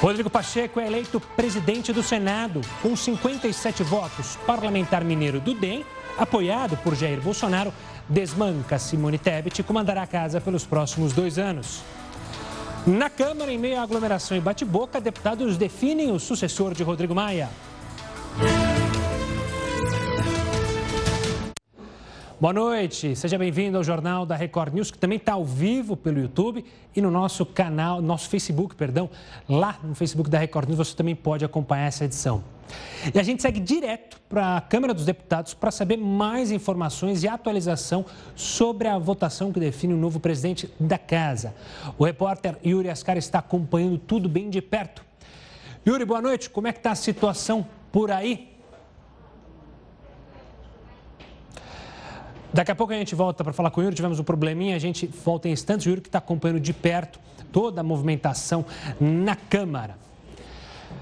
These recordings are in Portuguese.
Rodrigo Pacheco é eleito presidente do Senado com 57 votos. Parlamentar mineiro do DEM, apoiado por Jair Bolsonaro, desmanca Simone Tebet e comandará a casa pelos próximos dois anos. Na Câmara, em meio à aglomeração e bate-boca, deputados definem o sucessor de Rodrigo Maia. Boa noite, seja bem-vindo ao Jornal da Record News, que também está ao vivo pelo YouTube e no nosso canal, nosso Facebook, perdão, lá no Facebook da Record News você também pode acompanhar essa edição. E a gente segue direto para a Câmara dos Deputados para saber mais informações e atualização sobre a votação que define o novo presidente da Casa. O repórter Yuri Ascar está acompanhando tudo bem de perto. Yuri, boa noite, como é que está a situação por aí? Daqui a pouco a gente volta para falar com o Yuri, tivemos um probleminha, a gente volta em instantes. O Yuri que está acompanhando de perto toda a movimentação na Câmara.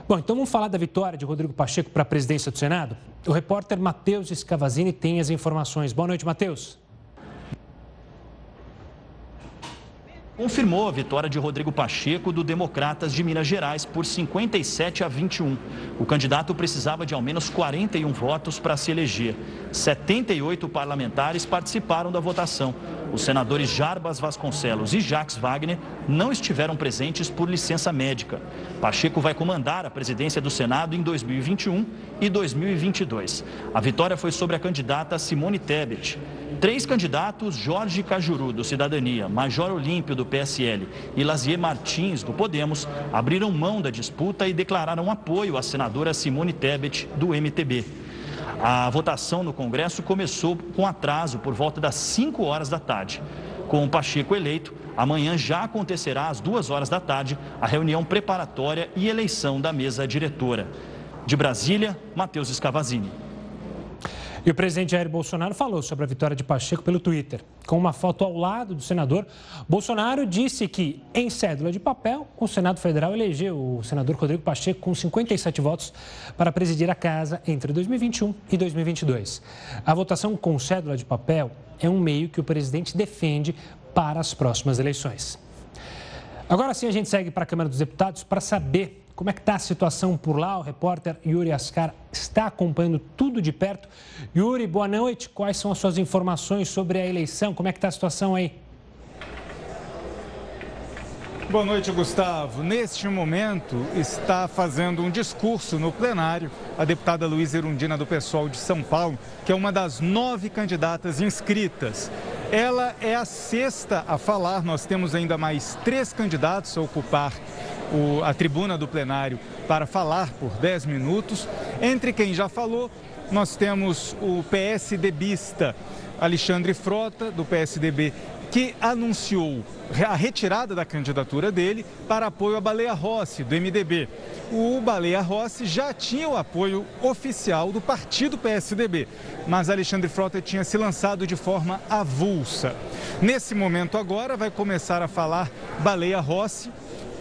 Bom, então vamos falar da vitória de Rodrigo Pacheco para a presidência do Senado? O repórter Matheus Escavazini tem as informações. Boa noite, Matheus. Confirmou a vitória de Rodrigo Pacheco do Democratas de Minas Gerais por 57 a 21. O candidato precisava de ao menos 41 votos para se eleger. 78 parlamentares participaram da votação. Os senadores Jarbas Vasconcelos e Jacques Wagner não estiveram presentes por licença médica. Pacheco vai comandar a presidência do Senado em 2021 e 2022. A vitória foi sobre a candidata Simone Tebet. Três candidatos, Jorge Cajuru, do Cidadania, Major Olímpio, do PSL e Lazier Martins, do Podemos, abriram mão da disputa e declararam apoio à senadora Simone Tebet, do MTB. A votação no Congresso começou com atraso por volta das 5 horas da tarde. Com o Pacheco eleito, amanhã já acontecerá às 2 horas da tarde a reunião preparatória e eleição da mesa diretora. De Brasília, Matheus Escavazini. E o presidente Jair Bolsonaro falou sobre a vitória de Pacheco pelo Twitter. Com uma foto ao lado do senador, Bolsonaro disse que, em cédula de papel, o Senado Federal elegeu o senador Rodrigo Pacheco com 57 votos para presidir a casa entre 2021 e 2022. A votação com cédula de papel é um meio que o presidente defende para as próximas eleições. Agora sim, a gente segue para a Câmara dos Deputados para saber como é que está a situação por lá? O repórter Yuri Ascar está acompanhando tudo de perto. Yuri, boa noite. Quais são as suas informações sobre a eleição? Como é que está a situação aí? Boa noite, Gustavo. Neste momento, está fazendo um discurso no plenário a deputada Luísa Erundina do PSOL de São Paulo, que é uma das nove candidatas inscritas. Ela é a sexta a falar, nós temos ainda mais três candidatos a ocupar o, a tribuna do plenário para falar por 10 minutos. Entre quem já falou, nós temos o PSDBista Alexandre Frota, do PSDB, que anunciou a retirada da candidatura dele para apoio à Baleia Rossi, do MDB. O Baleia Rossi já tinha o apoio oficial do partido PSDB, mas Alexandre Frota tinha se lançado de forma avulsa. Nesse momento agora vai começar a falar Baleia Rossi,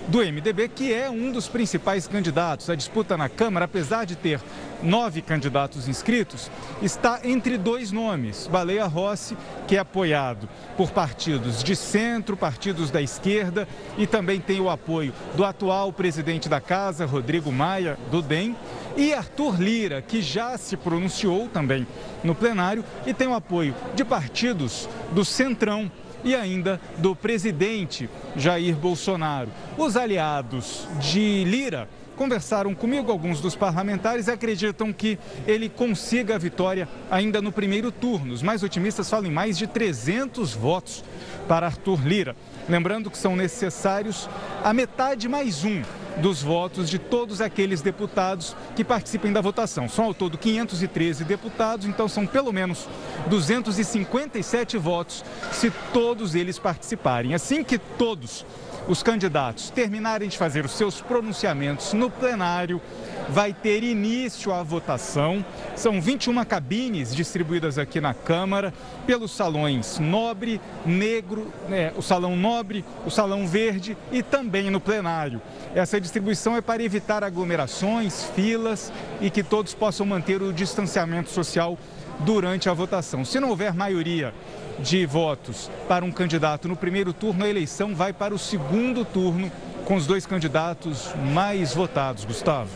do MDB, que é um dos principais candidatos. A disputa na Câmara, apesar de ter nove candidatos inscritos, está entre dois nomes. Baleia Rossi, que é apoiado por partidos de centro, partidos da esquerda e também tem o apoio do atual presidente da casa, Rodrigo Maia, do DEM, e Arthur Lira, que já se pronunciou também no plenário e tem o apoio de partidos do Centrão e ainda do presidente Jair Bolsonaro. Os aliados de Lira conversaram comigo, alguns dos parlamentares, acreditam que ele consiga a vitória ainda no primeiro turno. Os mais otimistas falam em mais de 300 votos para Arthur Lira. Lembrando que são necessários a metade mais um dos votos de todos aqueles deputados que participem da votação. São ao todo 513 deputados, então são pelo menos 257 votos se todos eles participarem. Assim que todos os candidatos terminarem de fazer os seus pronunciamentos no plenário, vai ter início a votação. São 21 cabines distribuídas aqui na Câmara pelos salões Nobre, Negro, né, o Salão Nobre, o Salão Verde e também no plenário. Essa distribuição é para evitar aglomerações, filas e que todos possam manter o distanciamento social durante a votação. Se não houver maioria de votos para um candidato no primeiro turno, a eleição vai para o segundo turno com os dois candidatos mais votados. Gustavo.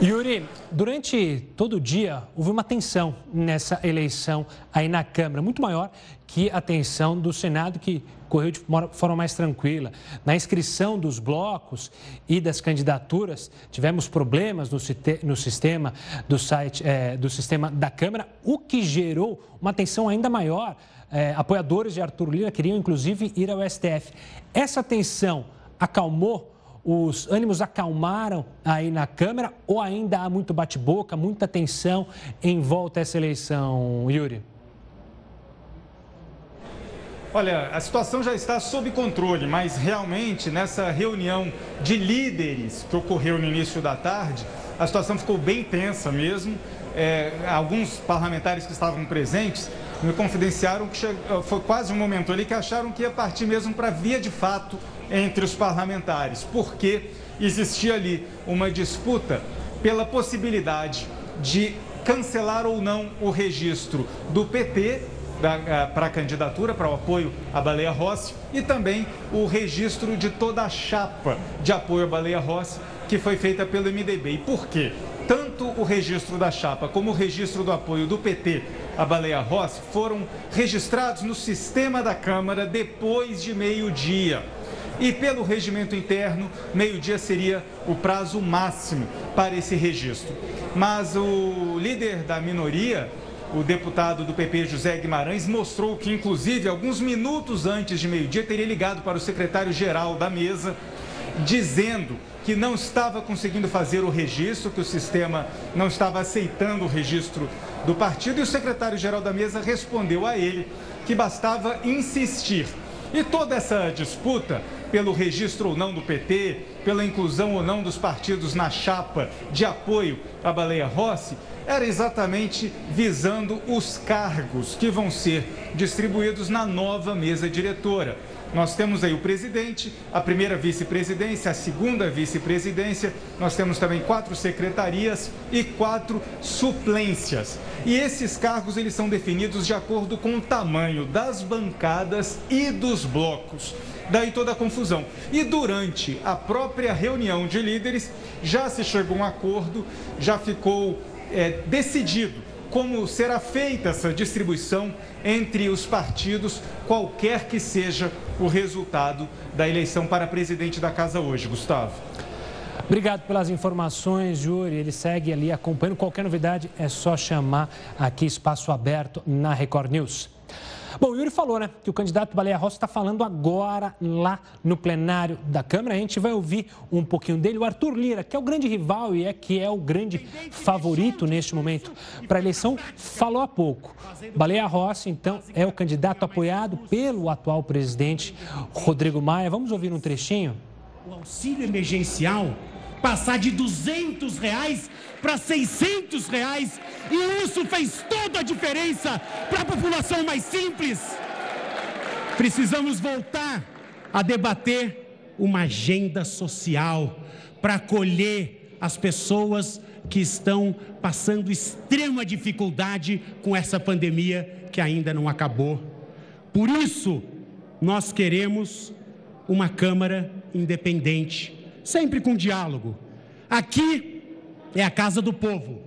Yuri, durante todo o dia houve uma tensão nessa eleição aí na Câmara, muito maior que a tensão do Senado, que correu de forma mais tranquila. Na inscrição dos blocos e das candidaturas, tivemos problemas no, no sistema do site é, do sistema da Câmara, o que gerou uma tensão ainda maior. É, apoiadores de Arthur Lira queriam inclusive ir ao STF. Essa tensão acalmou os ânimos acalmaram aí na Câmara ou ainda há muito bate-boca, muita tensão em volta a essa eleição, Yuri? Olha, a situação já está sob controle, mas realmente nessa reunião de líderes que ocorreu no início da tarde, a situação ficou bem tensa mesmo. É, alguns parlamentares que estavam presentes me confidenciaram que foi quase um momento ali que acharam que ia partir mesmo para via de fato entre os parlamentares, porque existia ali uma disputa pela possibilidade de cancelar ou não o registro do PT para a candidatura, para o apoio à Baleia Rossi e também o registro de toda a chapa de apoio à Baleia Rossi que foi feita pelo MDB. E por quê? Tanto o registro da chapa como o registro do apoio do PT à Baleia Rossi foram registrados no sistema da Câmara depois de meio-dia. E pelo regimento interno, meio-dia seria o prazo máximo para esse registro. Mas o líder da minoria, o deputado do PP José Guimarães, mostrou que, inclusive, alguns minutos antes de meio-dia, teria ligado para o secretário-geral da mesa, dizendo que não estava conseguindo fazer o registro, que o sistema não estava aceitando o registro do partido, e o secretário-geral da mesa respondeu a ele que bastava insistir. E toda essa disputa pelo registro ou não do PT, pela inclusão ou não dos partidos na chapa de apoio à Baleia Rossi, era exatamente visando os cargos que vão ser distribuídos na nova mesa diretora. Nós temos aí o presidente, a primeira vice-presidência, a segunda vice-presidência, nós temos também quatro secretarias e quatro suplências. E esses cargos eles são definidos de acordo com o tamanho das bancadas e dos blocos daí toda a confusão. E durante a própria reunião de líderes, já se chegou a um acordo, já ficou é, decidido como será feita essa distribuição entre os partidos, qualquer que seja o resultado da eleição para presidente da casa hoje. Gustavo. Obrigado pelas informações, Júri. Ele segue ali acompanhando. Qualquer novidade é só chamar aqui, espaço aberto na Record News. Bom, o Yuri falou, né, que o candidato Baleia Rossi está falando agora lá no plenário da Câmara. A gente vai ouvir um pouquinho dele. O Arthur Lira, que é o grande rival e é que é o grande favorito neste momento para a eleição, falou há pouco. Baleia Rossi, então, é o candidato apoiado pelo atual presidente Rodrigo Maia. Vamos ouvir um trechinho? O auxílio emergencial passar de 200 reais para 600 reais. E isso fez toda a diferença para a população mais simples. Precisamos voltar a debater uma agenda social para acolher as pessoas que estão passando extrema dificuldade com essa pandemia que ainda não acabou. Por isso, nós queremos uma Câmara independente, sempre com diálogo. Aqui é a casa do povo.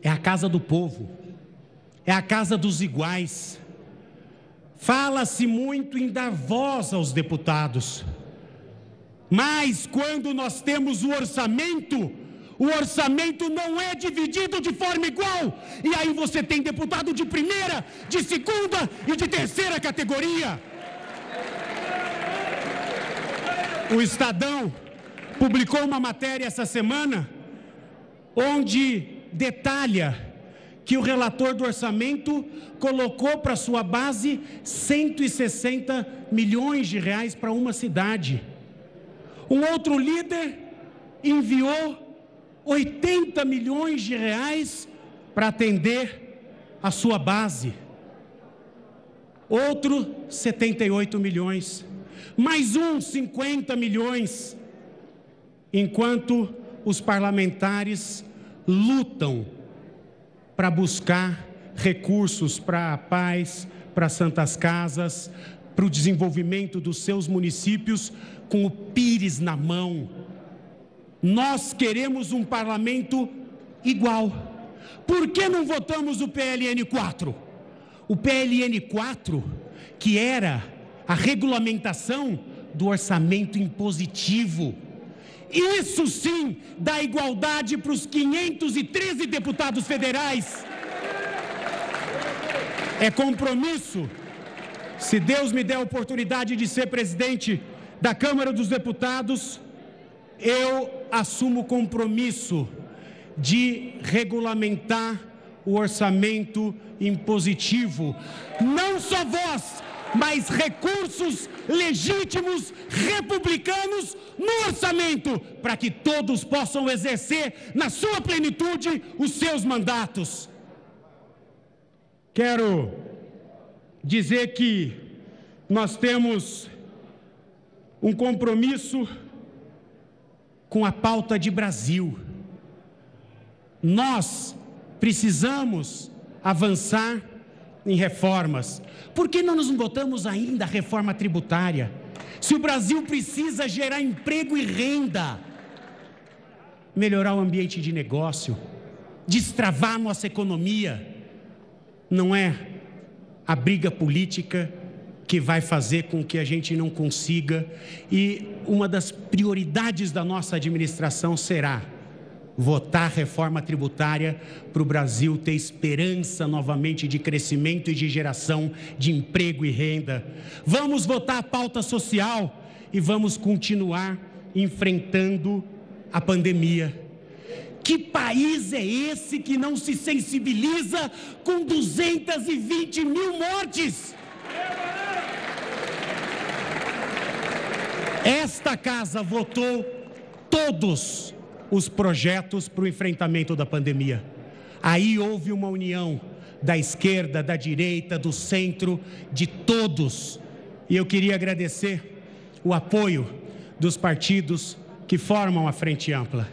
É a casa do povo. É a casa dos iguais. Fala-se muito em dar voz aos deputados. Mas quando nós temos o orçamento, o orçamento não é dividido de forma igual. E aí você tem deputado de primeira, de segunda e de terceira categoria. O Estadão publicou uma matéria essa semana onde detalha que o relator do orçamento colocou para sua base 160 milhões de reais para uma cidade. Um outro líder enviou 80 milhões de reais para atender a sua base. Outro 78 milhões mais uns 50 milhões, enquanto os parlamentares lutam para buscar recursos para a paz, para santas casas, para o desenvolvimento dos seus municípios com o Pires na mão. Nós queremos um parlamento igual. Por que não votamos o PLN 4? O PLN 4, que era a regulamentação do orçamento impositivo. Isso sim dá igualdade para os 513 deputados federais. É compromisso. Se Deus me der a oportunidade de ser presidente da Câmara dos Deputados, eu assumo o compromisso de regulamentar o orçamento impositivo. Não só vós, mas recursos legítimos republicanos no orçamento, para que todos possam exercer na sua plenitude os seus mandatos. Quero dizer que nós temos um compromisso com a pauta de Brasil. Nós precisamos avançar em reformas. Por que não nos votamos ainda a reforma tributária? Se o Brasil precisa gerar emprego e renda, melhorar o ambiente de negócio, destravar nossa economia, não é a briga política que vai fazer com que a gente não consiga, e uma das prioridades da nossa administração será votar reforma tributária para o Brasil ter esperança novamente de crescimento e de geração de emprego e renda. Vamos votar a pauta social e vamos continuar enfrentando a pandemia. Que país é esse que não se sensibiliza com 220 mil mortes? Esta casa votou todos os projetos para o enfrentamento da pandemia. Aí houve uma união da esquerda, da direita, do centro, de todos. E eu queria agradecer o apoio dos partidos que formam a Frente Ampla.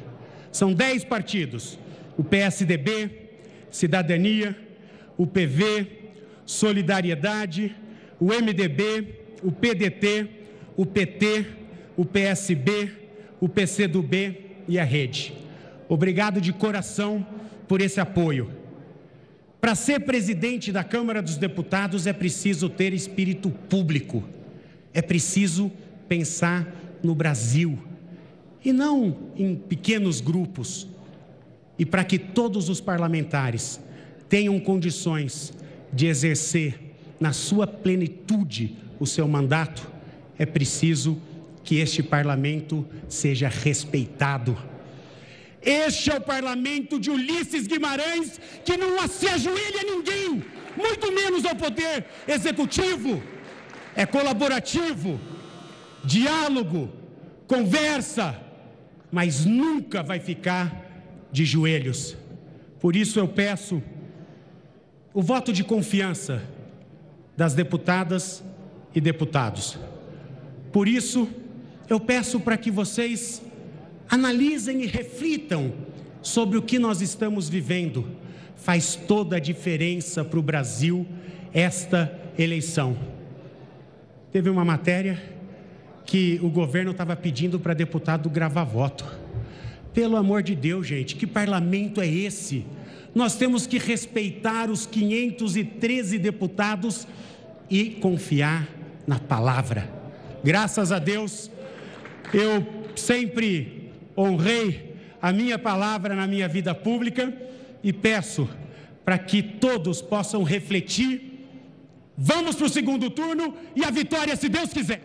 São dez partidos: o PSDB, Cidadania, o PV, Solidariedade, o MDB, o PDT, o PT, o PSB, o PCdoB e a rede. Obrigado de coração por esse apoio. Para ser presidente da Câmara dos Deputados é preciso ter espírito público, é preciso pensar no Brasil e não em pequenos grupos. E para que todos os parlamentares tenham condições de exercer na sua plenitude o seu mandato, é preciso que este parlamento seja respeitado. Este é o parlamento de Ulisses Guimarães, que não se ajoelha a ninguém, muito menos ao poder executivo. É colaborativo, diálogo, conversa, mas nunca vai ficar de joelhos. Por isso eu peço o voto de confiança das deputadas e deputados. Por isso, eu peço para que vocês analisem e reflitam sobre o que nós estamos vivendo. Faz toda a diferença para o Brasil esta eleição. Teve uma matéria que o governo estava pedindo para deputado gravar voto. Pelo amor de Deus, gente, que parlamento é esse? Nós temos que respeitar os 513 deputados e confiar na palavra. Graças a Deus, eu sempre honrei a minha palavra na minha vida pública e peço para que todos possam refletir. Vamos para o segundo turno e a vitória, se Deus quiser.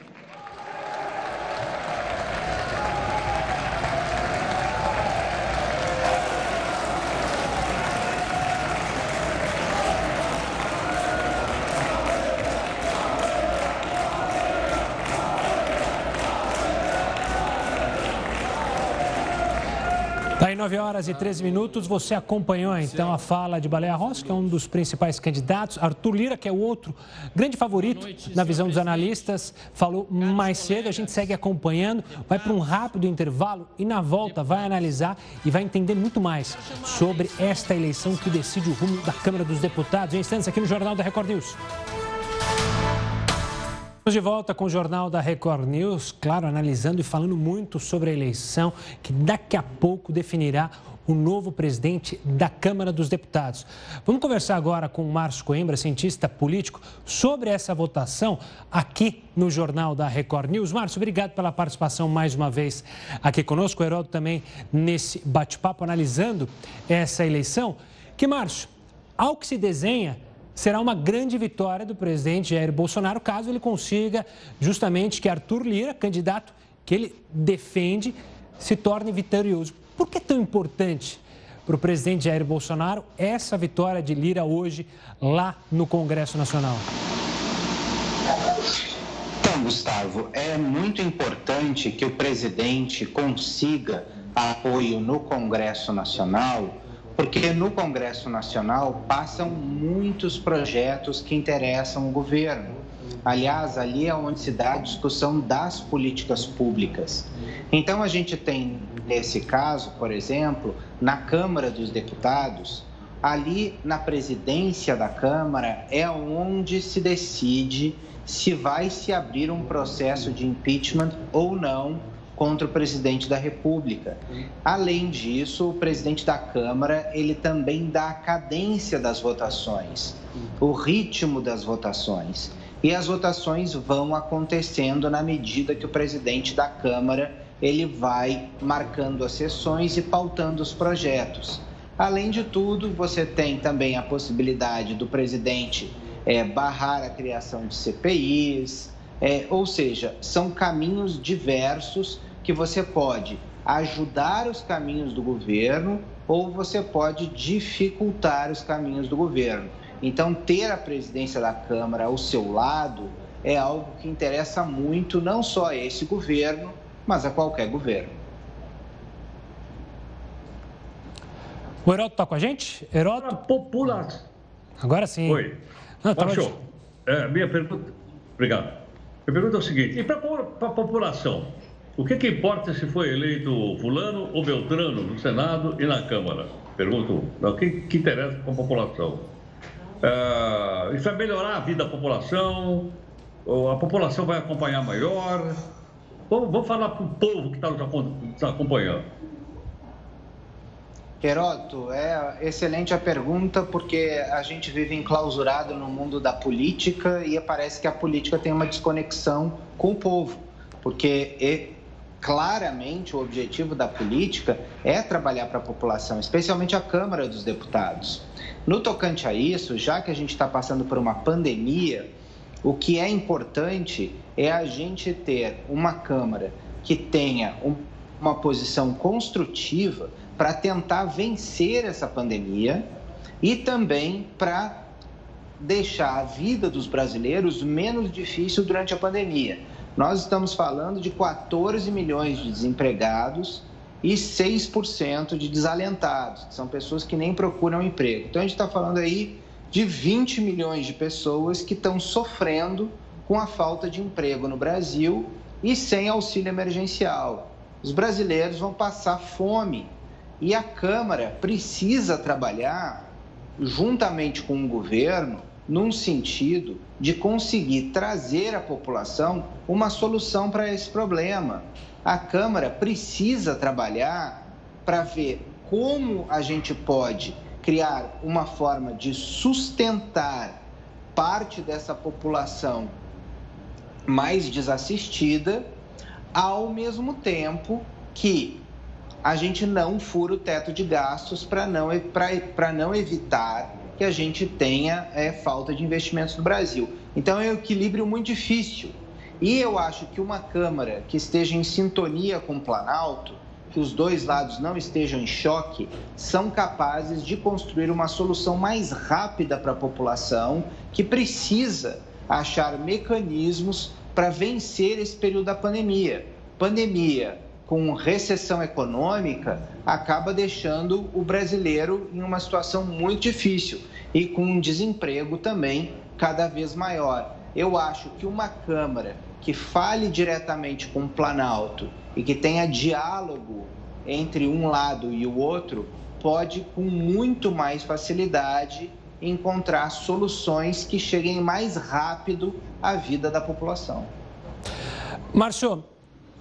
9 horas e 13 minutos. Você acompanhou então a fala de Baleia Rossi, que é um dos principais candidatos. Arthur Lira, que é o outro grande favorito na visão dos analistas, falou mais cedo. A gente segue acompanhando, vai para um rápido intervalo e na volta vai analisar e vai entender muito mais sobre esta eleição que decide o rumo da Câmara dos Deputados. Em instantes aqui no Jornal da Record News. Estamos de volta com o Jornal da Record News, claro, analisando e falando muito sobre a eleição que daqui a pouco definirá o novo presidente da Câmara dos Deputados. Vamos conversar agora com o Márcio Coimbra, cientista político, sobre essa votação aqui no Jornal da Record News. Márcio, obrigado pela participação mais uma vez aqui conosco. O Heródoto também nesse bate-papo analisando essa eleição. Que, Márcio, ao que se desenha, será uma grande vitória do presidente Jair Bolsonaro, caso ele consiga justamente que Arthur Lira, candidato que ele defende, se torne vitorioso. Por que é tão importante para o presidente Jair Bolsonaro essa vitória de Lira hoje lá no Congresso Nacional? Então, Gustavo, é muito importante que o presidente consiga apoio no Congresso Nacional porque no Congresso Nacional passam muitos projetos que interessam o governo. Aliás, ali é onde se dá a discussão das políticas públicas. Então, a gente tem, nesse caso, por exemplo, na Câmara dos Deputados, ali na presidência da Câmara é onde se decide se vai se abrir um processo de impeachment ou não contra o presidente da República. Além disso, o presidente da Câmara, ele também dá a cadência das votações, o ritmo das votações. E as votações vão acontecendo na medida que o presidente da Câmara, ele vai marcando as sessões e pautando os projetos. Além de tudo, você tem também a possibilidade do presidente é, barrar a criação de CPIs, é, ou seja, são caminhos diversos que você pode ajudar os caminhos do governo ou você pode dificultar os caminhos do governo. Então, ter a presidência da Câmara ao seu lado é algo que interessa muito não só a esse governo, mas a qualquer governo. O Heroto está com a gente? Heroto? População. Agora sim. Oi. Ah, tá é, minha pergunta. Obrigado. A pergunta é o seguinte: e para a população? O que, que, importa se foi eleito Fulano ou Beltrano no Senado e na Câmara? Pergunto. O que, que interessa para a população? É, isso vai melhorar a vida da população? A população vai acompanhar melhor? Vamos, vamos falar para o povo que está nos acompanhando. Heroto, é excelente a pergunta, porque a gente vive enclausurado no mundo da política e parece que a política tem uma desconexão com o povo, porque claramente o objetivo da política é trabalhar para a população, especialmente a Câmara dos Deputados. No tocante a isso, já que a gente está passando por uma pandemia, o que é importante é a gente ter uma Câmara que tenha uma posição construtiva para tentar vencer essa pandemia e também para deixar a vida dos brasileiros menos difícil durante a pandemia. Nós estamos falando de 14 milhões de desempregados e 6% de desalentados, que são pessoas que nem procuram emprego. Então a gente está falando aí de 20 milhões de pessoas que estão sofrendo com a falta de emprego no Brasil e sem auxílio emergencial. Os brasileiros vão passar fome e a Câmara precisa trabalhar juntamente com o governo num sentido de conseguir trazer à população uma solução para esse problema. A Câmara precisa trabalhar para ver como a gente pode criar uma forma de sustentar parte dessa população mais desassistida, ao mesmo tempo que a gente não fura o teto de gastos para não, não evitar que a gente tenha é, falta de investimentos no Brasil. Então é um equilíbrio muito difícil. E eu acho que uma Câmara que esteja em sintonia com o Planalto, que os dois lados não estejam em choque, são capazes de construir uma solução mais rápida para a população que precisa achar mecanismos para vencer esse período da pandemia. Pandemia, com recessão econômica, acaba deixando o brasileiro em uma situação muito difícil e com um desemprego também cada vez maior. Eu acho que uma Câmara que fale diretamente com o Planalto e que tenha diálogo entre um lado e o outro pode, com muito mais facilidade, encontrar soluções que cheguem mais rápido à vida da população. Márcio,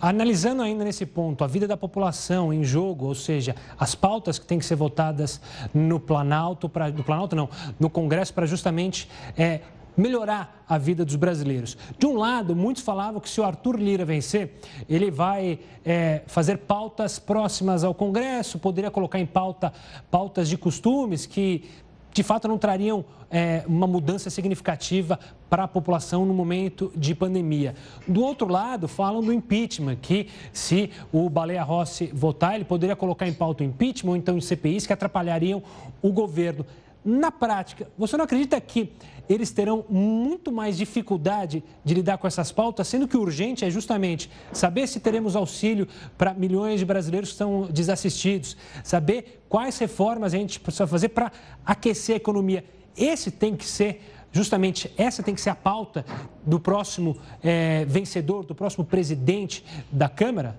analisando ainda nesse ponto a vida da população em jogo, ou seja, as pautas que têm que ser votadas no Planalto, pra, no Planalto não, no Congresso para justamente é, melhorar a vida dos brasileiros. De um lado, muitos falavam que se o Arthur Lira vencer, ele vai é, fazer pautas próximas ao Congresso, poderia colocar em pauta pautas de costumes que de fato não trariam é, uma mudança significativa para a população no momento de pandemia. Do outro lado, falam do impeachment, que se o Baleia Rossi votar, ele poderia colocar em pauta o impeachment ou então em CPIs que atrapalhariam o governo. Na prática, você não acredita que eles terão muito mais dificuldade de lidar com essas pautas, sendo que o urgente é justamente saber se teremos auxílio para milhões de brasileiros que estão desassistidos, saber quais reformas a gente precisa fazer para aquecer a economia. Esse tem que ser justamente essa tem que ser a pauta do próximo é, vencedor, do próximo presidente da Câmara?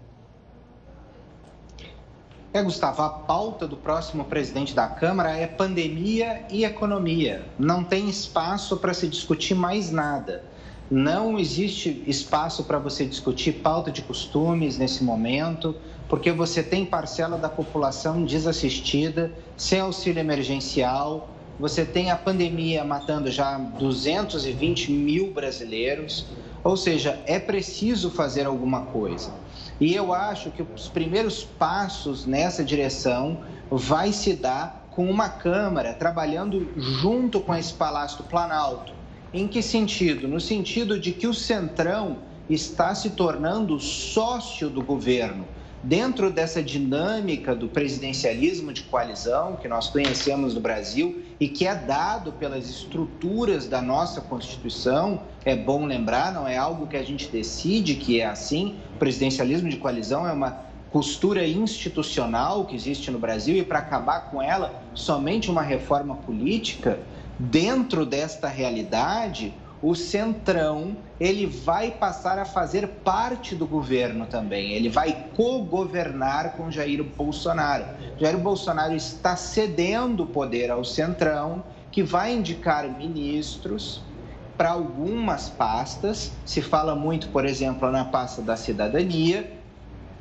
É, Gustavo, a pauta do próximo presidente da Câmara é pandemia e economia. Não tem espaço para se discutir mais nada. Não existe espaço para você discutir pauta de costumes nesse momento, porque você tem parcela da população desassistida, sem auxílio emergencial, você tem a pandemia matando já 220 mil brasileiros, ou seja, é preciso fazer alguma coisa. E eu acho que os primeiros passos nessa direção vai se dar com uma Câmara trabalhando junto com esse Palácio do Planalto. Em que sentido? No sentido de que o Centrão está se tornando sócio do governo dentro dessa dinâmica do presidencialismo de coalizão que nós conhecemos no Brasil e que é dado pelas estruturas da nossa Constituição, é bom lembrar, não é algo que a gente decide que é assim. O presidencialismo de coalizão é uma costura institucional que existe no Brasil e para acabar com ela, somente uma reforma política. Dentro desta realidade, o Centrão ele vai passar a fazer parte do governo também. Ele vai co-governar com Jair Bolsonaro. Jair Bolsonaro está cedendo o poder ao Centrão, que vai indicar ministros para algumas pastas. Se fala muito, por exemplo, na pasta da cidadania,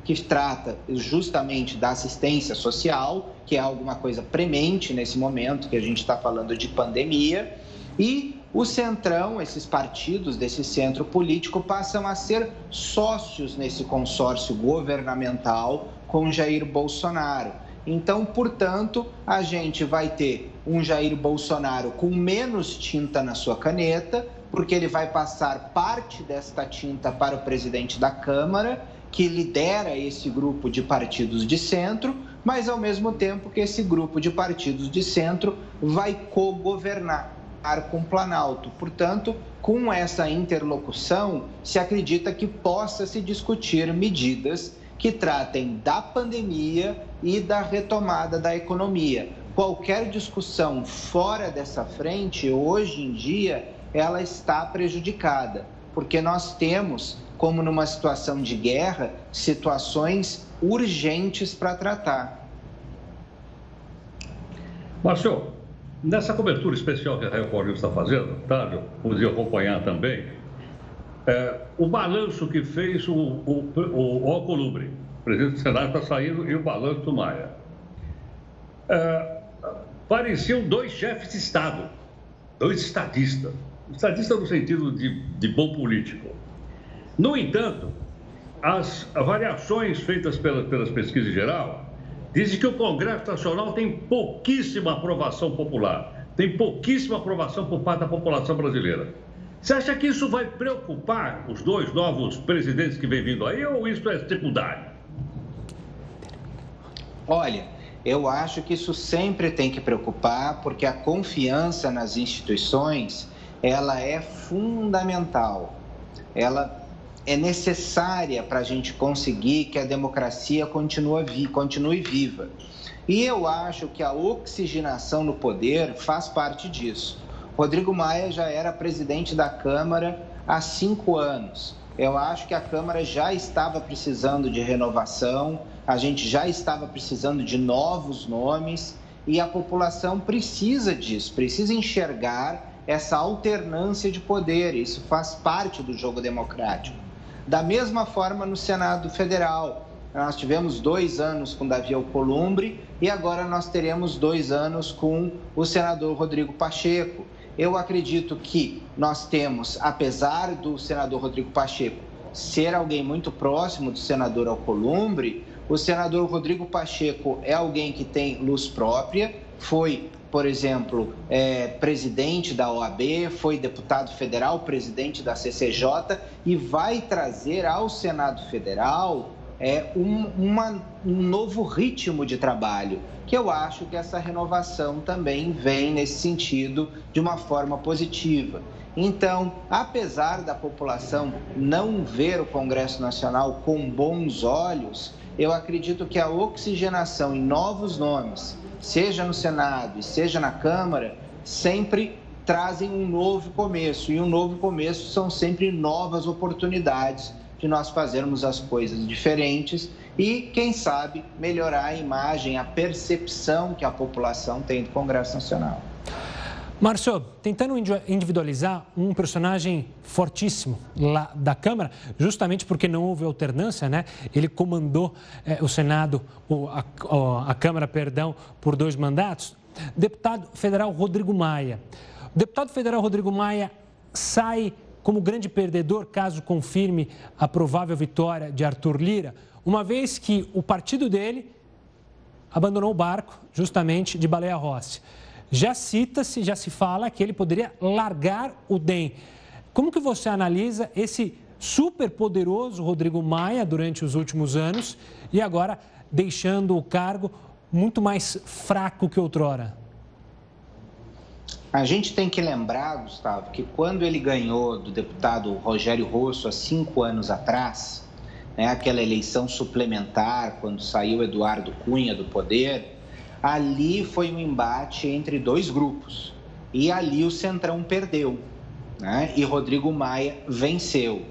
que trata justamente da assistência social, que é alguma coisa premente nesse momento que a gente está falando de pandemia. E o Centrão, esses partidos desse centro político, passam a ser sócios nesse consórcio governamental com Jair Bolsonaro. Então, portanto, a gente vai ter um Jair Bolsonaro com menos tinta na sua caneta, porque ele vai passar parte desta tinta para o presidente da Câmara, que lidera esse grupo de partidos de centro, mas ao mesmo tempo que esse grupo de partidos de centro vai co-governar com o Planalto. Portanto, com essa interlocução, se acredita que possa se discutir medidas que tratem da pandemia e da retomada da economia. Qualquer discussão fora dessa frente, hoje em dia, ela está prejudicada, porque nós temos, como numa situação de guerra, situações urgentes para tratar. Márcio, Nessa cobertura especial que a Record News está fazendo, tá, eu pude acompanhar também, é, o balanço que fez o, o, o, o Alcolumbre, o presidente do Senado está saindo, e o balanço do Maia. É, pareciam dois chefes de Estado, dois estadistas. Estadista no sentido de, de bom político. No entanto, as variações feitas pelas, pelas pesquisas em geral Dizem que o Congresso Nacional tem pouquíssima aprovação popular, tem pouquíssima aprovação por parte da população brasileira. Você acha que isso vai preocupar os dois novos presidentes que vem vindo aí ou isso é secundário? Olha, eu acho que isso sempre tem que preocupar, porque a confiança nas instituições, ela é fundamental. Ela é necessária para a gente conseguir que a democracia continue, continue viva. E eu acho que a oxigenação no poder faz parte disso. Rodrigo Maia já era presidente da Câmara há cinco anos. Eu acho que a Câmara já estava precisando de renovação, a gente já estava precisando de novos nomes e a população precisa disso, precisa enxergar essa alternância de poder. Isso faz parte do jogo democrático. Da mesma forma, no Senado Federal, nós tivemos dois anos com Davi Alcolumbre e agora nós teremos dois anos com o senador Rodrigo Pacheco. Eu acredito que nós temos, apesar do senador Rodrigo Pacheco ser alguém muito próximo do senador Alcolumbre, o senador Rodrigo Pacheco é alguém que tem luz própria, foi, por exemplo, é, presidente da OAB, foi deputado federal, presidente da CCJ e vai trazer ao Senado Federal é, um, uma, um novo ritmo de trabalho, que eu acho que essa renovação também vem nesse sentido de uma forma positiva. Então, apesar da população não ver o Congresso Nacional com bons olhos, eu acredito que a oxigenação em novos nomes, seja no Senado e seja na Câmara, sempre trazem um novo começo. E um novo começo são sempre novas oportunidades de nós fazermos as coisas diferentes e, quem sabe, melhorar a imagem, a percepção que a população tem do Congresso Nacional. Márcio, tentando individualizar um personagem fortíssimo lá da Câmara, justamente porque não houve alternância, né? Ele comandou eh, o Senado, a, a Câmara, perdão, por dois mandatos. Deputado federal Rodrigo Maia. O deputado federal Rodrigo Maia sai como grande perdedor caso confirme a provável vitória de Arthur Lira, uma vez que o partido dele abandonou o barco justamente de Baleia Rossi. Já cita-se, já se fala que ele poderia largar o DEM. Como que você analisa esse super poderoso Rodrigo Maia durante os últimos anos e agora deixando o cargo muito mais fraco que outrora? A gente tem que lembrar, Gustavo, que quando ele ganhou do deputado Rogério Rosso há cinco anos atrás, né, aquela eleição suplementar, quando saiu Eduardo Cunha do poder, ali foi um embate entre dois grupos. E ali o Centrão perdeu. Né? E Rodrigo Maia venceu.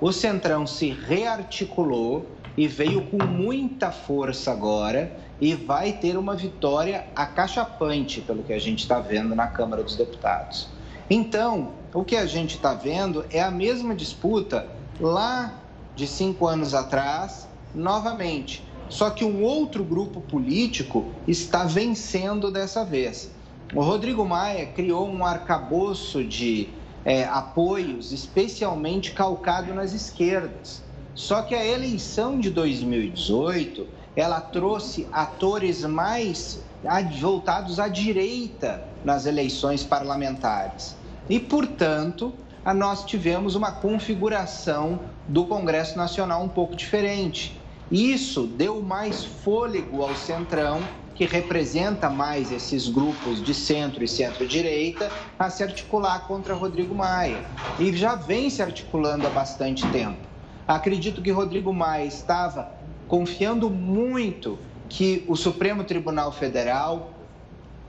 O Centrão se rearticulou e veio com muita força agora e vai ter uma vitória acachapante, pelo que a gente está vendo na Câmara dos Deputados. Então, o que a gente está vendo é a mesma disputa lá de cinco anos atrás, novamente. Só que um outro grupo político está vencendo dessa vez. O Rodrigo Maia criou um arcabouço de é, apoios, especialmente calcado nas esquerdas. Só que a eleição de 2018 ela trouxe atores mais voltados à direita nas eleições parlamentares. E, portanto, nós tivemos uma configuração do Congresso Nacional um pouco diferente. Isso deu mais fôlego ao Centrão, que representa mais esses grupos de centro e centro-direita, a se articular contra Rodrigo Maia. E já vem se articulando há bastante tempo. Acredito que Rodrigo Maia estava confiando muito que o Supremo Tribunal Federal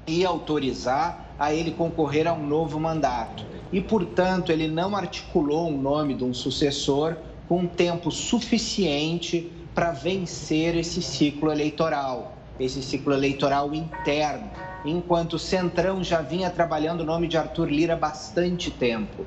ia autorizar a ele concorrer a um novo mandato. E, portanto, ele não articulou o um nome de um sucessor com tempo suficiente para vencer esse ciclo eleitoral, esse ciclo eleitoral interno, enquanto o Centrão já vinha trabalhando o nome de Arthur Lira há bastante tempo.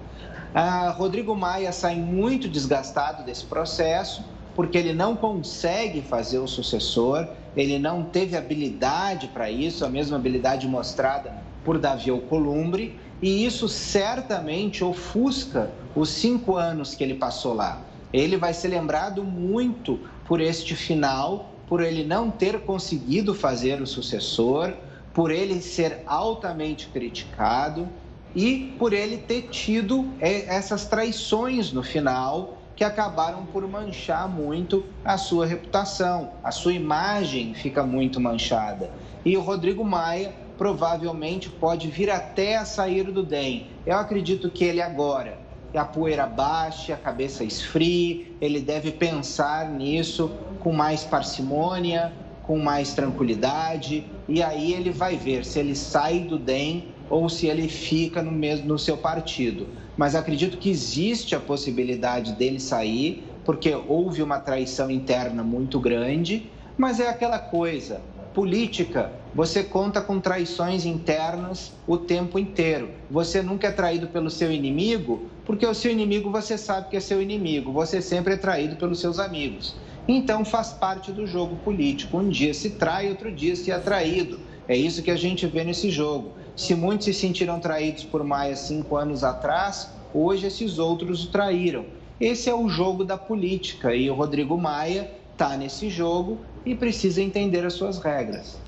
Ah, Rodrigo Maia sai muito desgastado desse processo, porque ele não consegue fazer o sucessor, ele não teve habilidade para isso, a mesma habilidade mostrada por Davi Alcolumbre, e isso certamente ofusca os cinco anos que ele passou lá. Ele vai ser lembrado muito por este final, por ele não ter conseguido fazer o sucessor, por ele ser altamente criticado e por ele ter tido é, essas traições no final que acabaram por manchar muito a sua reputação, a sua imagem fica muito manchada. E o Rodrigo Maia provavelmente pode vir até a sair do DEM. Eu acredito que ele agora, a poeira baixe, a cabeça esfrie, ele deve pensar nisso com mais parcimônia, com mais tranquilidade, e aí ele vai ver se ele sai do DEM ou se ele fica no mesmo no seu partido. Mas acredito que existe a possibilidade dele sair, porque houve uma traição interna muito grande, mas é aquela coisa, política, você conta com traições internas o tempo inteiro. Você nunca é traído pelo seu inimigo, porque o seu inimigo você sabe que é seu inimigo. Você sempre é traído pelos seus amigos. Então faz parte do jogo político. Um dia se trai, outro dia se é traído. É isso que a gente vê nesse jogo. Se muitos se sentiram traídos por Maia cinco anos atrás, hoje esses outros o traíram. Esse é o jogo da política e o Rodrigo Maia está nesse jogo e precisa entender as suas regras.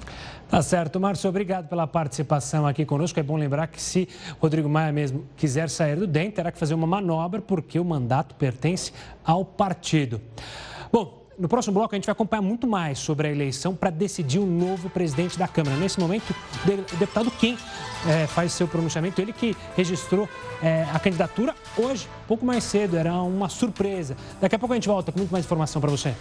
Tá certo, Márcio, obrigado pela participação aqui conosco. É bom lembrar que se Rodrigo Maia mesmo quiser sair do DEM, terá que fazer uma manobra, porque o mandato pertence ao partido. Bom, no próximo bloco a gente vai acompanhar muito mais sobre a eleição para decidir o novo presidente da Câmara. Nesse momento, o deputado Kim é, faz seu pronunciamento, ele que registrou é, a candidatura hoje, pouco mais cedo, era uma surpresa. Daqui a pouco a gente volta com muito mais informação para você.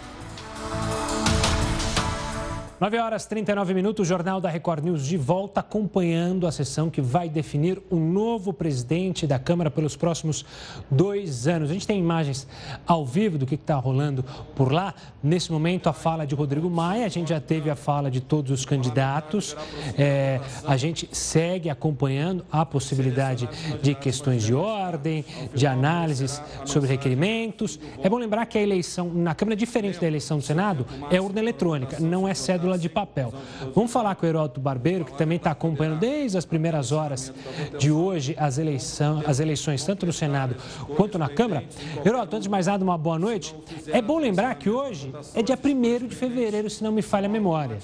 9 horas 39 minutos, o Jornal da Record News de volta acompanhando a sessão que vai definir o novo presidente da Câmara pelos próximos dois anos. A gente tem imagens ao vivo do que está rolando por lá. Nesse momento, a fala de Rodrigo Maia, a gente já teve a fala de todos os candidatos. É, a gente segue acompanhando a possibilidade de questões de ordem, de análises sobre requerimentos. É bom lembrar que a eleição na Câmara, diferente da eleição do Senado, é urna eletrônica, não é cédula de papel. Vamos falar com o Heródoto Barbeiro, que também está acompanhando desde as primeiras horas de hoje as, eleição, as eleições, tanto no Senado quanto na Câmara. Heródoto, antes de mais nada, uma boa noite. É bom lembrar que hoje é dia 1 de fevereiro, se não me falha a memória.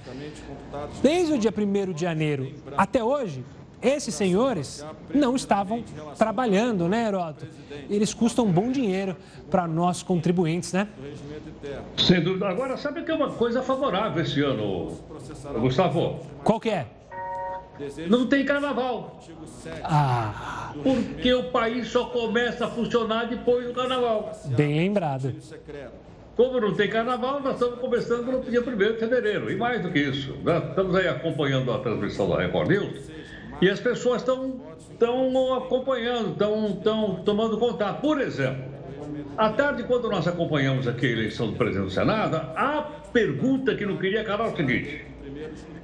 Desde o dia 1 de janeiro até hoje, esses senhores não estavam trabalhando, né, Heródoto? Eles custam bom dinheiro para nós contribuintes, né? Sem dúvida. Agora, sabe que é uma coisa favorável esse ano, Gustavo? Qual que é? Não tem carnaval. Ah. Porque o país só começa a funcionar depois do carnaval. Bem lembrado. Como não tem carnaval, nós estamos começando no dia 1 de fevereiro. E mais do que isso, nós estamos aí acompanhando a transmissão da Record News e as pessoas estão estão acompanhando, estão, estão tomando contato. Por exemplo, à tarde, quando nós acompanhamos aqui a eleição do presidente do Senado, a pergunta que não queria calar é o seguinte: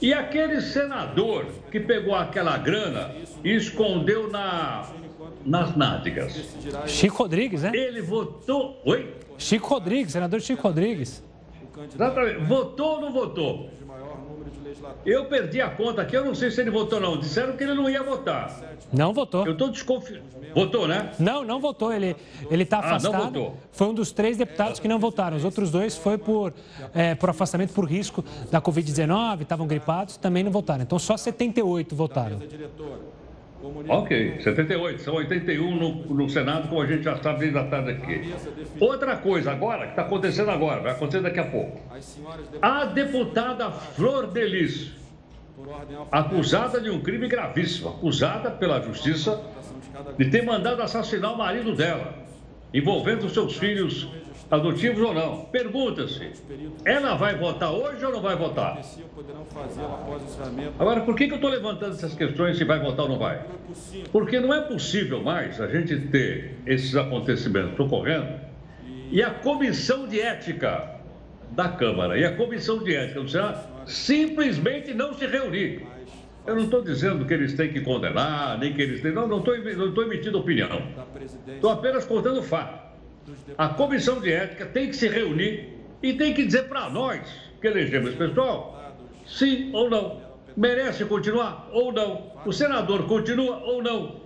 e aquele senador que pegou aquela grana e escondeu na, nas nádegas? Chico Rodrigues, né? Ele votou. Oi? Chico Rodrigues, senador Chico Rodrigues. Exatamente. Votou ou não votou? Eu perdi a conta aqui, eu não sei se ele votou ou não. Disseram que ele não ia votar. Não votou. Eu estou desconfiado. Votou, né? Não, não votou. Ele está afastado. Ah, não votou. Foi um dos três deputados que não votaram. Os outros dois foi por, é, por afastamento por risco da Covid-19, estavam gripados, também não votaram. Então só 78 votaram. Ok, 78, são 81 no, no Senado, como a gente já sabe desde a tarde aqui. Outra coisa agora, que está acontecendo agora, vai acontecer daqui a pouco. A deputada Flor Delis, acusada de um crime gravíssimo, acusada pela justiça de ter mandado assassinar o marido dela, envolvendo seus filhos adotivos ou não. Pergunta-se, ela vai votar hoje ou não vai votar? Agora, por que, que eu estou levantando essas questões se vai votar ou não vai? Porque não é possível mais a gente ter esses acontecimentos ocorrendo e a comissão de ética da Câmara e a comissão de ética do Senado simplesmente não se reunir. Eu não estou dizendo que eles têm que condenar, nem que eles têm. Não, não estou não emitindo opinião. Estou apenas contando fato. A comissão de ética tem que se reunir e tem que dizer para nós que elegemos esse pessoal, sim ou não. Merece continuar ou não. O senador continua ou não.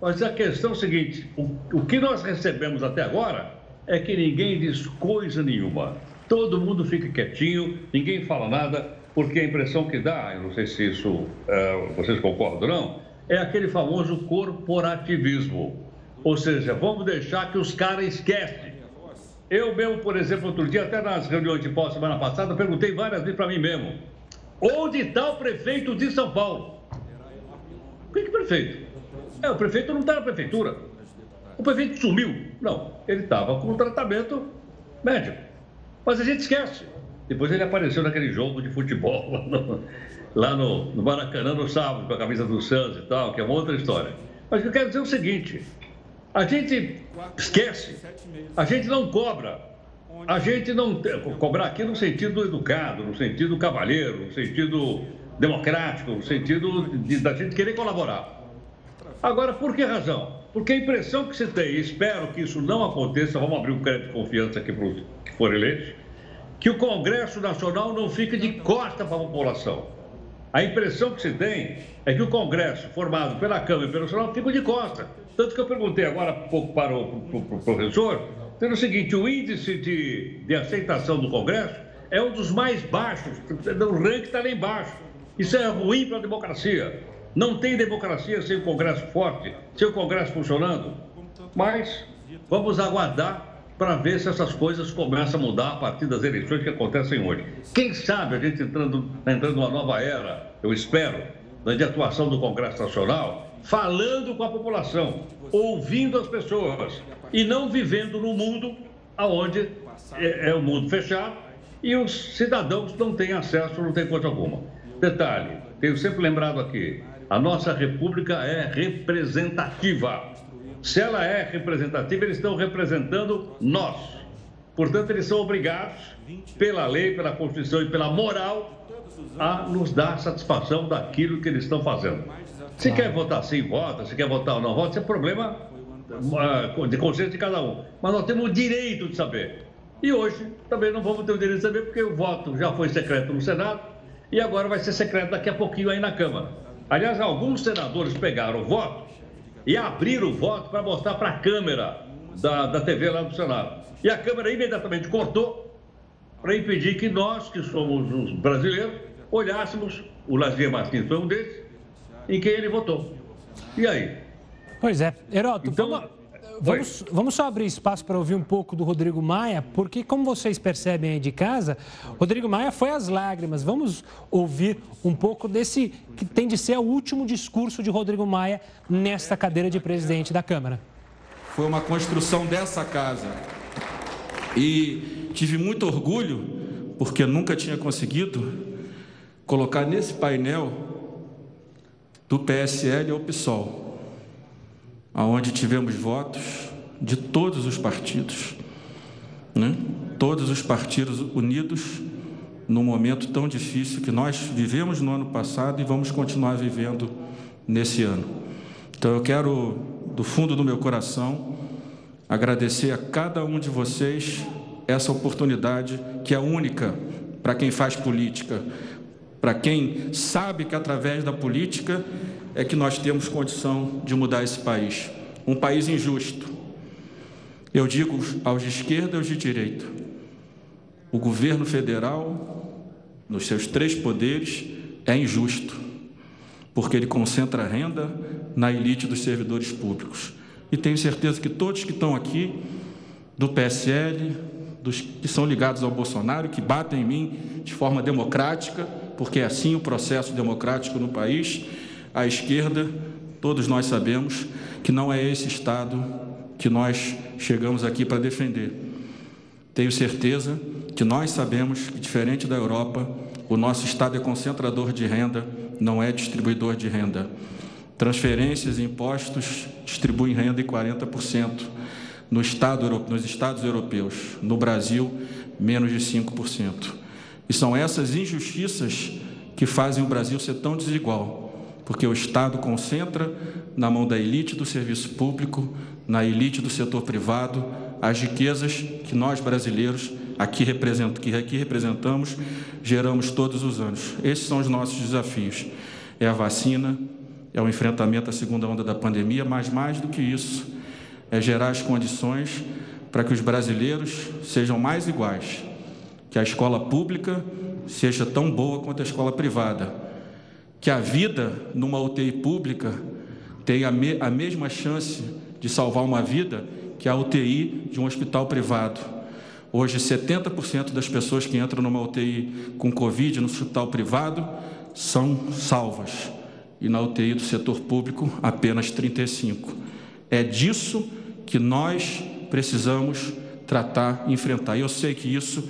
Mas a questão é a seguinte: o, o que nós recebemos até agora é que ninguém diz coisa nenhuma. Todo mundo fica quietinho, ninguém fala nada, porque a impressão que dá, eu não sei se isso é, vocês concordam ou não, é aquele famoso corporativismo. Ou seja, vamos deixar que os caras esquecem. Eu mesmo, por exemplo, outro dia, até nas reuniões de pós semana passada, perguntei várias vezes para mim mesmo: onde está o prefeito de São Paulo? O que, prefeito? É, o prefeito não está na prefeitura. O prefeito sumiu. Não, ele estava com um tratamento médico. Mas a gente esquece. Depois ele apareceu naquele jogo de futebol lá no, lá no, no Maracanã no sábado, com a camisa do Santos e tal, que é uma outra história. Mas eu quero dizer é o seguinte: a gente esquece, a gente não cobra a gente não cobrar aqui no sentido educado, no sentido cavalheiro, no sentido democrático, no sentido de, da gente querer colaborar. Agora, por que razão? Porque a impressão que se tem, e espero que isso não aconteça, vamos abrir um crédito de confiança aqui para os que forem eleitos, que o Congresso Nacional não fique de costa para a população. A impressão que se tem é que o Congresso, formado pela Câmara e pelo Senado, fica de costa. Tanto que eu perguntei agora pouco para o, para o, para o professor, sendo o seguinte, o índice de, de aceitação do Congresso é um dos mais baixos, o ranking está lá embaixo. Isso é ruim para a democracia. Não tem democracia sem o Congresso forte, sem o Congresso funcionando. Mas vamos aguardar para ver se essas coisas começam a mudar a partir das eleições que acontecem hoje. Quem sabe a gente entrando, entrando numa nova era, eu espero, de atuação do Congresso Nacional, falando com a população, ouvindo as pessoas e não vivendo no mundo onde é, é o mundo fechado e os cidadãos não têm acesso, não têm coisa alguma. Detalhe, tenho sempre lembrado aqui, a nossa república é representativa. Se ela é representativa, eles estão representando nós. Portanto, eles são obrigados, pela lei, pela Constituição e pela moral, a nos dar satisfação daquilo que eles estão fazendo. Se quer votar sim, vota. Se quer votar ou não vota, isso é problema uh, de consciência de cada um. Mas nós temos o direito de saber. E hoje também não vamos ter o direito de saber, porque o voto já foi secreto no Senado e agora vai ser secreto daqui a pouquinho aí na Câmara. Aliás, alguns senadores pegaram o voto e abriram o voto para mostrar para a câmera da, da TV lá do Senado. E a Câmara imediatamente cortou para impedir que nós, que somos os brasileiros, olhássemos, o Lazier Martins foi um desses, em quem ele votou. E aí? Pois é. Heroto, então, vamos, Vamos, vamos só abrir espaço para ouvir um pouco do Rodrigo Maia, porque, como vocês percebem aí de casa, Rodrigo Maia foi às lágrimas. Vamos ouvir um pouco desse que tem de ser o último discurso de Rodrigo Maia nesta cadeira de presidente da Câmara. Foi uma construção dessa casa. E tive muito orgulho, porque nunca tinha conseguido colocar nesse painel do PSL ao PSOL aonde tivemos votos de todos os partidos, né? todos os partidos unidos num momento tão difícil que nós vivemos no ano passado e vamos continuar vivendo nesse ano. Então eu quero, do fundo do meu coração, agradecer a cada um de vocês essa oportunidade que é única para quem faz política, para quem sabe que através da política é que nós temos condição de mudar esse país. Um país injusto. Eu digo aos de esquerda e aos de direita. O governo federal, nos seus três poderes, é injusto, porque ele concentra renda na elite dos servidores públicos. E tenho certeza que todos que estão aqui, do PSL, dos que são ligados ao Bolsonaro, que batem em mim de forma democrática, porque é assim o processo democrático no país, à esquerda, todos nós sabemos que não é esse Estado que nós chegamos aqui para defender. Tenho certeza que nós sabemos que, diferente da Europa, o nosso Estado é concentrador de renda, não é distribuidor de renda. Transferências e impostos distribuem renda em 40%. No estado, nos Estados europeus, no Brasil, menos de 5%. E são essas injustiças que fazem o Brasil ser tão desigual porque o Estado concentra na mão da elite do serviço público, na elite do setor privado, as riquezas que nós brasileiros aqui, represent, que aqui representamos geramos todos os anos. Esses são os nossos desafios. É a vacina, é o enfrentamento à segunda onda da pandemia, mas mais do que isso, é gerar as condições para que os brasileiros sejam mais iguais, que a escola pública seja tão boa quanto a escola privada que a vida numa UTI pública tem a, me, a mesma chance de salvar uma vida que a UTI de um hospital privado. Hoje, 70% das pessoas que entram numa UTI com Covid no hospital privado são salvas. E na UTI do setor público, apenas 35%. É disso que nós precisamos tratar enfrentar. E eu sei que isso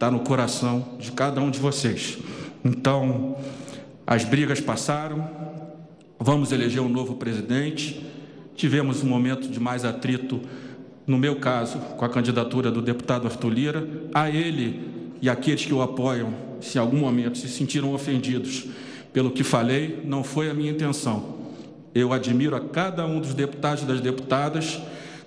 está no coração de cada um de vocês. Então, as brigas passaram, vamos eleger um novo presidente. Tivemos um momento de mais atrito no meu caso, com a candidatura do deputado Arthur Lira, a ele e aqueles que o apoiam, se em algum momento se sentiram ofendidos pelo que falei, não foi a minha intenção. Eu admiro a cada um dos deputados e das deputadas,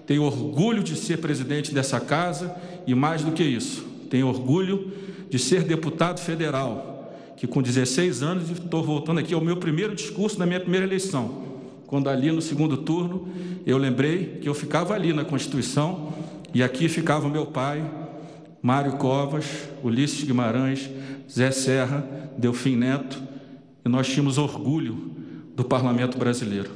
tenho orgulho de ser presidente dessa casa e, mais do que isso, tenho orgulho de ser deputado federal, que com 16 anos estou voltando aqui ao meu primeiro discurso na minha primeira eleição quando ali no segundo turno eu lembrei que eu ficava ali na Constituição e aqui ficava meu pai, Mário Covas, Ulisses Guimarães, Zé Serra, Delfim Neto, e nós tínhamos orgulho do parlamento brasileiro.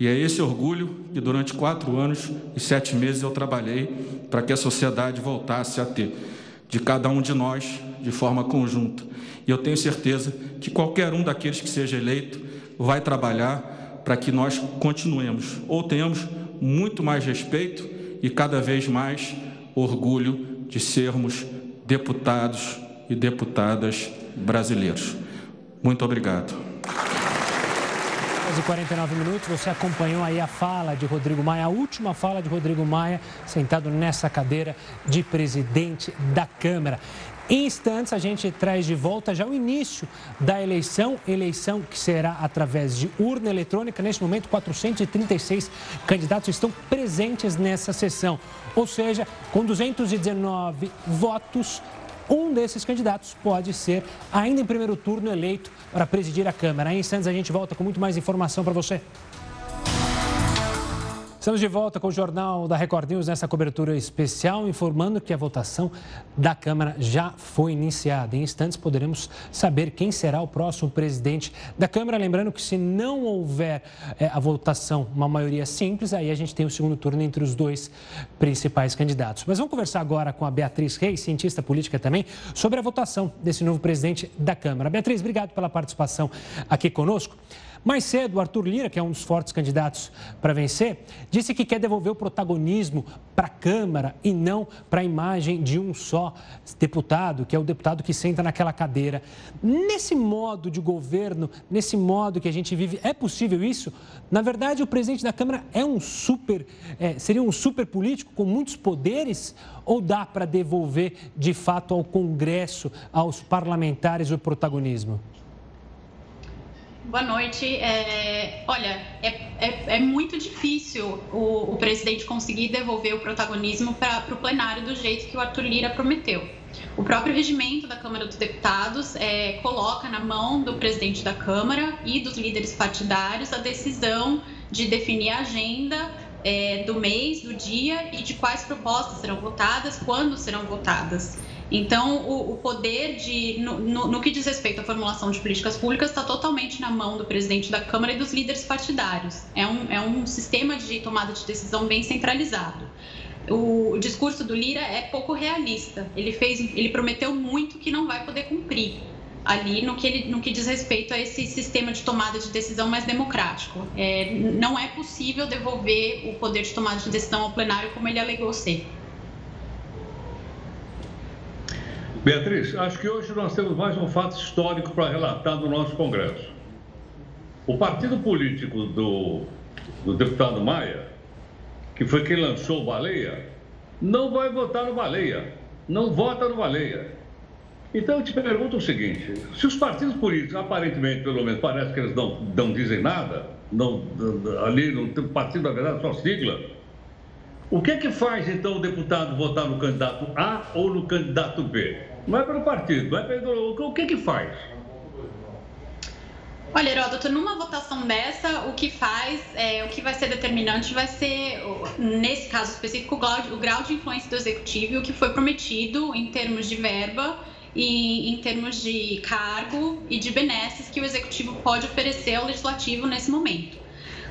E é esse orgulho que durante quatro anos e sete meses eu trabalhei para que a sociedade voltasse a ter, de cada um de nós, de forma conjunta. E eu tenho certeza que qualquer um daqueles que seja eleito vai trabalhar para que nós continuemos ou tenhamos muito mais respeito e cada vez mais orgulho de sermos deputados e deputadas brasileiros. Muito obrigado. 49 minutos, você acompanhou aí a fala de Rodrigo Maia, a última fala de Rodrigo Maia, sentado nessa cadeira de presidente da Câmara. Em instantes, a gente traz de volta já o início da eleição, eleição que será através de urna eletrônica. Neste momento, 436 candidatos estão presentes nessa sessão. Ou seja, com 219 votos, um desses candidatos pode ser, ainda em primeiro turno, eleito para presidir a Câmara. Em instantes, a gente volta com muito mais informação para você. Estamos de volta com o Jornal da Record News nessa cobertura especial, informando que a votação da Câmara já foi iniciada. Em instantes poderemos saber quem será o próximo presidente da Câmara. Lembrando que se não houver é, a votação, uma maioria simples, aí a gente tem o segundo turno entre os dois principais candidatos. Mas vamos conversar agora com a Beatriz Reis, cientista política também, sobre a votação desse novo presidente da Câmara. Beatriz, obrigado pela participação aqui conosco. Mais cedo, Arthur Lira, que é um dos fortes candidatos para vencer, disse que quer devolver o protagonismo para a Câmara e não para a imagem de um só deputado, que é o deputado que senta naquela cadeira. Nesse modo de governo, nesse modo que a gente vive, é possível isso? Na verdade, o presidente da Câmara é um super, é, seria um super político com muitos poderes? Ou dá para devolver de fato ao Congresso, aos parlamentares, o protagonismo? Boa noite. É, olha, é, é, é, muito difícil o, o, presidente conseguir devolver o protagonismo para o plenário do jeito que o Arthur Lira prometeu. O próprio regimento da Câmara dos Deputados é, coloca na mão do presidente da Câmara e dos líderes partidários a decisão de definir a agenda é, do mês, do dia e de quais propostas serão votadas, quando serão votadas. Então, o, o poder de, no, no, no, que diz respeito à formulação de políticas públicas, está totalmente na mão do presidente da Câmara e dos líderes partidários. É um, é um sistema de tomada de decisão bem centralizado. O, o discurso do Lira é pouco realista. Ele fez, ele prometeu muito que não vai poder cumprir ali no que, ele, no que diz respeito a esse sistema de tomada de decisão mais democrático. É, não é possível devolver o poder de tomada de decisão ao plenário como ele alegou ser. Beatriz, acho que hoje nós temos mais um fato histórico para relatar do nosso Congresso. O partido político do, do deputado Maia, que foi quem lançou o Baleia, não vai votar no Baleia, não vota no Baleia. Então eu te pergunto o seguinte: se os partidos políticos, aparentemente, pelo menos, parece que eles não, não dizem nada, não, ali no partido, na verdade, só sigla, o que é que faz então o deputado votar no candidato A ou no candidato B? Não é pelo partido, é pelo. O que que faz? Olha, Heródoto, numa votação dessa, o que faz, é, o que vai ser determinante vai ser, nesse caso específico, o grau, o grau de influência do executivo e o que foi prometido em termos de verba e em termos de cargo e de benesses que o executivo pode oferecer ao legislativo nesse momento.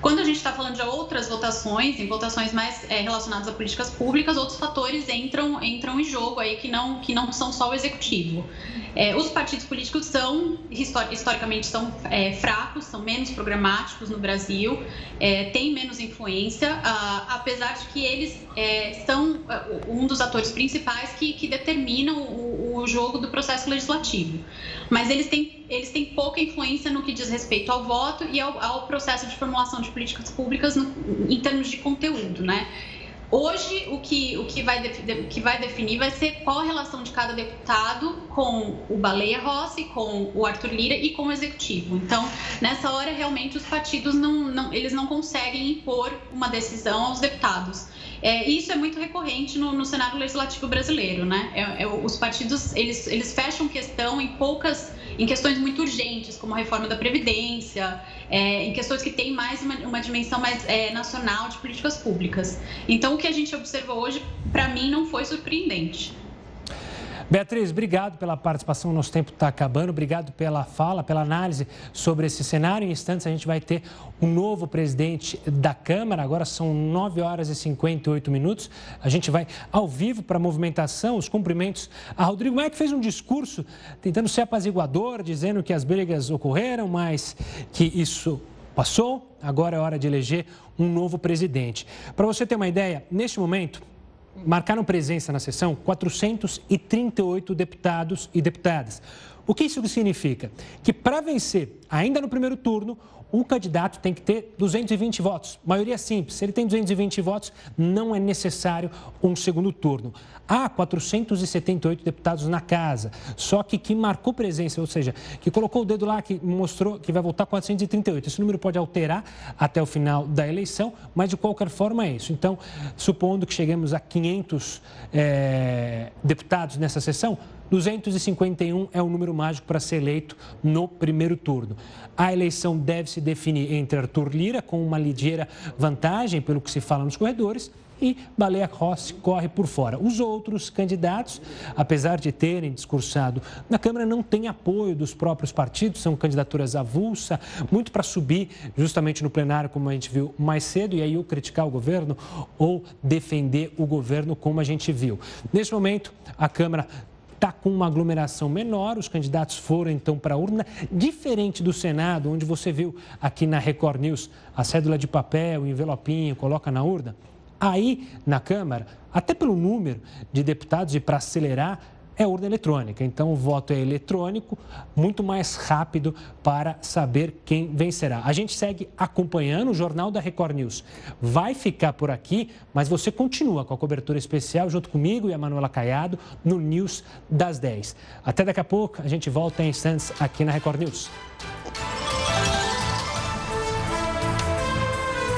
Quando a gente está falando de outras votações, em votações mais é, relacionadas a políticas públicas, outros fatores entram, entram em jogo aí que não, que não são só o executivo. É, os partidos políticos são, historicamente, são é, fracos, são menos programáticos no Brasil, é, têm menos influência, apesar de que eles é, são é, um dos atores principais que, que determinam o, o jogo do processo legislativo. Mas eles têm, eles têm pouca influência no que diz respeito ao voto e ao, ao processo de formulação de políticas públicas no, em termos de conteúdo, né? Hoje, o que, o, que vai o que vai definir vai ser qual a relação de cada deputado com o Baleia Rossi, com o Arthur Lira e com o Executivo. Então, nessa hora, realmente, os partidos não, não, eles não conseguem impor uma decisão aos deputados. É, isso é muito recorrente no, no cenário legislativo brasileiro, né? É, é, os partidos, eles, eles fecham questão em poucas em questões muito urgentes, como a reforma da Previdência, é, em questões que têm mais uma, uma dimensão mais é, nacional de políticas públicas. Então, o que a gente observou hoje, para mim, não foi surpreendente. Beatriz, obrigado pela participação. Nosso tempo está acabando. Obrigado pela fala, pela análise sobre esse cenário. Em instantes, a gente vai ter um novo presidente da Câmara. Agora são 9 horas e 58 minutos. A gente vai ao vivo para a movimentação, os cumprimentos a Rodrigo Maia, que fez um discurso tentando ser apaziguador, dizendo que as brigas ocorreram, mas que isso passou. Agora é hora de eleger um novo presidente. Para você ter uma ideia, neste momento marcaram presença na sessão 438 deputados e deputadas. O que isso significa? Que para vencer, ainda no primeiro turno, o candidato tem que ter 220 votos. Maioria simples. Se ele tem 220 votos, não é necessário um segundo turno. Há 478 deputados na casa, só que que marcou presença, ou seja, que colocou o dedo lá, que mostrou que vai votar 438. Esse número pode alterar até o final da eleição, mas de qualquer forma é isso. Então, supondo que cheguemos a 500 é, deputados nessa sessão, 251 é o número mágico para ser eleito no primeiro turno. A eleição deve se definir entre Arthur Lira, com uma ligeira vantagem, pelo que se fala nos corredores, e Baleia Rossi corre por fora. Os outros candidatos, apesar de terem discursado na Câmara, não têm apoio dos próprios partidos, são candidaturas avulsa, muito para subir justamente no plenário, como a gente viu mais cedo, e aí ou criticar o governo ou defender o governo, como a gente viu. Neste momento, a Câmara está com uma aglomeração menor, os candidatos foram então para a urna, diferente do Senado, onde você viu aqui na Record News a cédula de papel, o envelopinho, coloca na urna. Aí, na Câmara, até pelo número de deputados e para acelerar, é urna eletrônica. Então, o voto é eletrônico, muito mais rápido para saber quem vencerá. A gente segue acompanhando o Jornal da Record News. Vai ficar por aqui, mas você continua com a cobertura especial junto comigo e a Manuela Caiado no News das 10. Até daqui a pouco, a gente volta em instantes aqui na Record News.